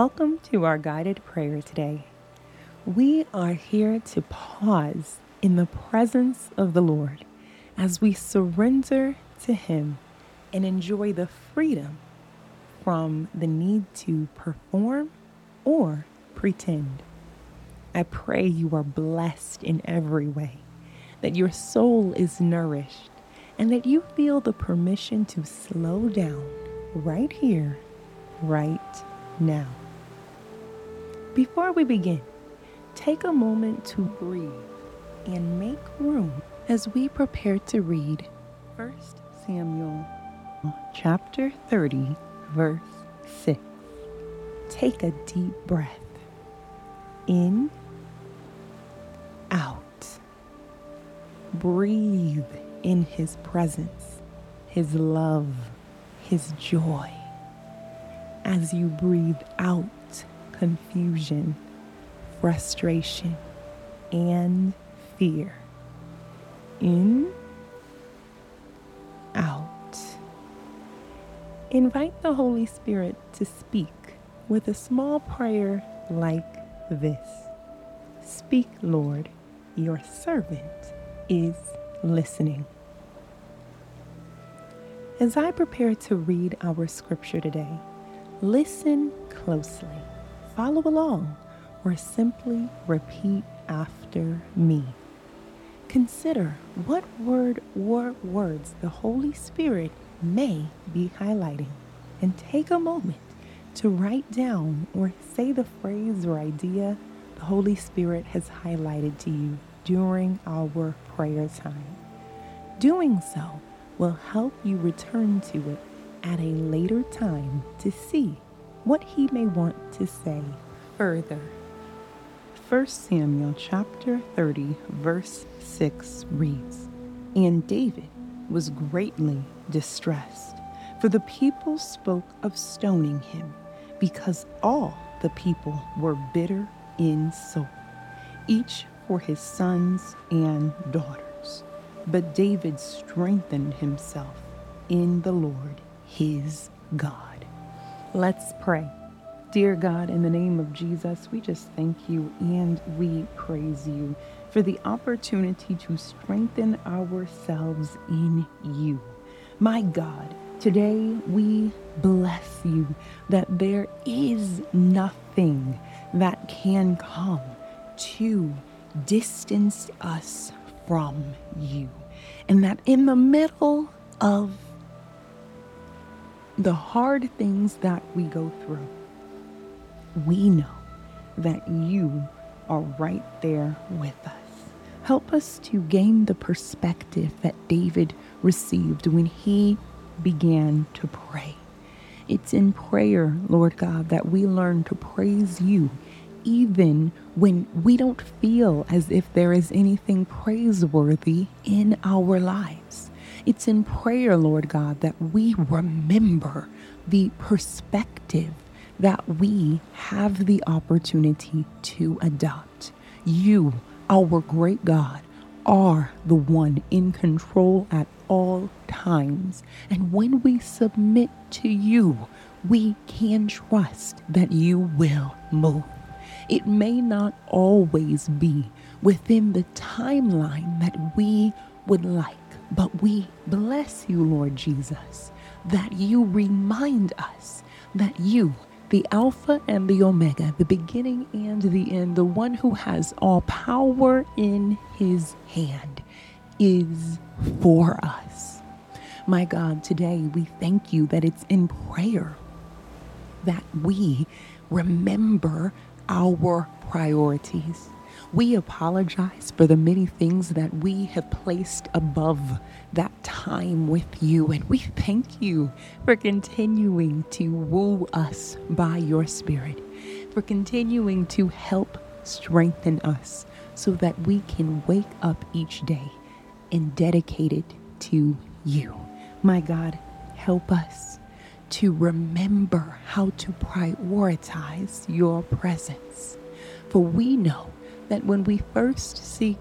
Welcome to our guided prayer today. We are here to pause in the presence of the Lord as we surrender to Him and enjoy the freedom from the need to perform or pretend. I pray you are blessed in every way, that your soul is nourished, and that you feel the permission to slow down right here, right now. Before we begin, take a moment to breathe and make room as we prepare to read 1 Samuel chapter 30, verse 6. Take a deep breath in, out. Breathe in His presence, His love, His joy. As you breathe out, confusion, frustration, and fear. In, out. Invite the Holy Spirit to speak with a small prayer like this Speak, Lord, your servant is listening. As I prepare to read our scripture today, listen closely follow along or simply repeat after me. Consider what word or words the Holy Spirit may be highlighting and take a moment to write down or say the phrase or idea the Holy Spirit has highlighted to you during our prayer time. Doing so will help you return to it at a later time to see what he may want to say further. 1 Samuel chapter 30, verse 6 reads And David was greatly distressed, for the people spoke of stoning him, because all the people were bitter in soul, each for his sons and daughters. But David strengthened himself in the Lord his God. Let's pray. Dear God, in the name of Jesus, we just thank you and we praise you for the opportunity to strengthen ourselves in you. My God, today we bless you that there is nothing that can come to distance us from you. And that in the middle of the hard things that we go through, we know that you are right there with us. Help us to gain the perspective that David received when he began to pray. It's in prayer, Lord God, that we learn to praise you even when we don't feel as if there is anything praiseworthy in our lives. It's in prayer, Lord God, that we remember the perspective that we have the opportunity to adopt. You, our great God, are the one in control at all times. And when we submit to you, we can trust that you will move. It may not always be within the timeline that we would like but we bless you, Lord Jesus, that you remind us that you, the Alpha and the Omega, the beginning and the end, the one who has all power in his hand, is for us. My God, today we thank you that it's in prayer that we remember our priorities we apologize for the many things that we have placed above that time with you. And we thank you for continuing to woo us by your Spirit, for continuing to help strengthen us so that we can wake up each day and dedicate it to you. My God, help us to remember how to prioritize your presence. For we know that when we first seek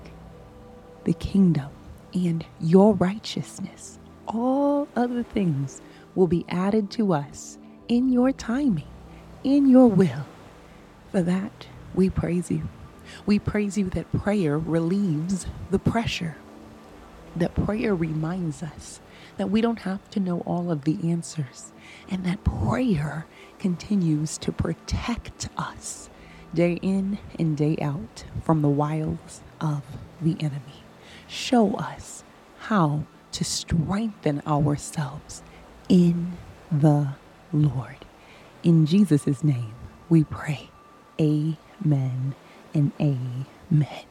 the kingdom and your righteousness, all other things will be added to us in your timing in your will. For that, we praise you. We praise you that prayer relieves the pressure, that prayer reminds us that we don't have to know all of the answers, and that prayer continues to protect us day in and day out from the wiles of the enemy. Show us how to strengthen ourselves in the Lord. In Jesus' name we pray. Amen and amen.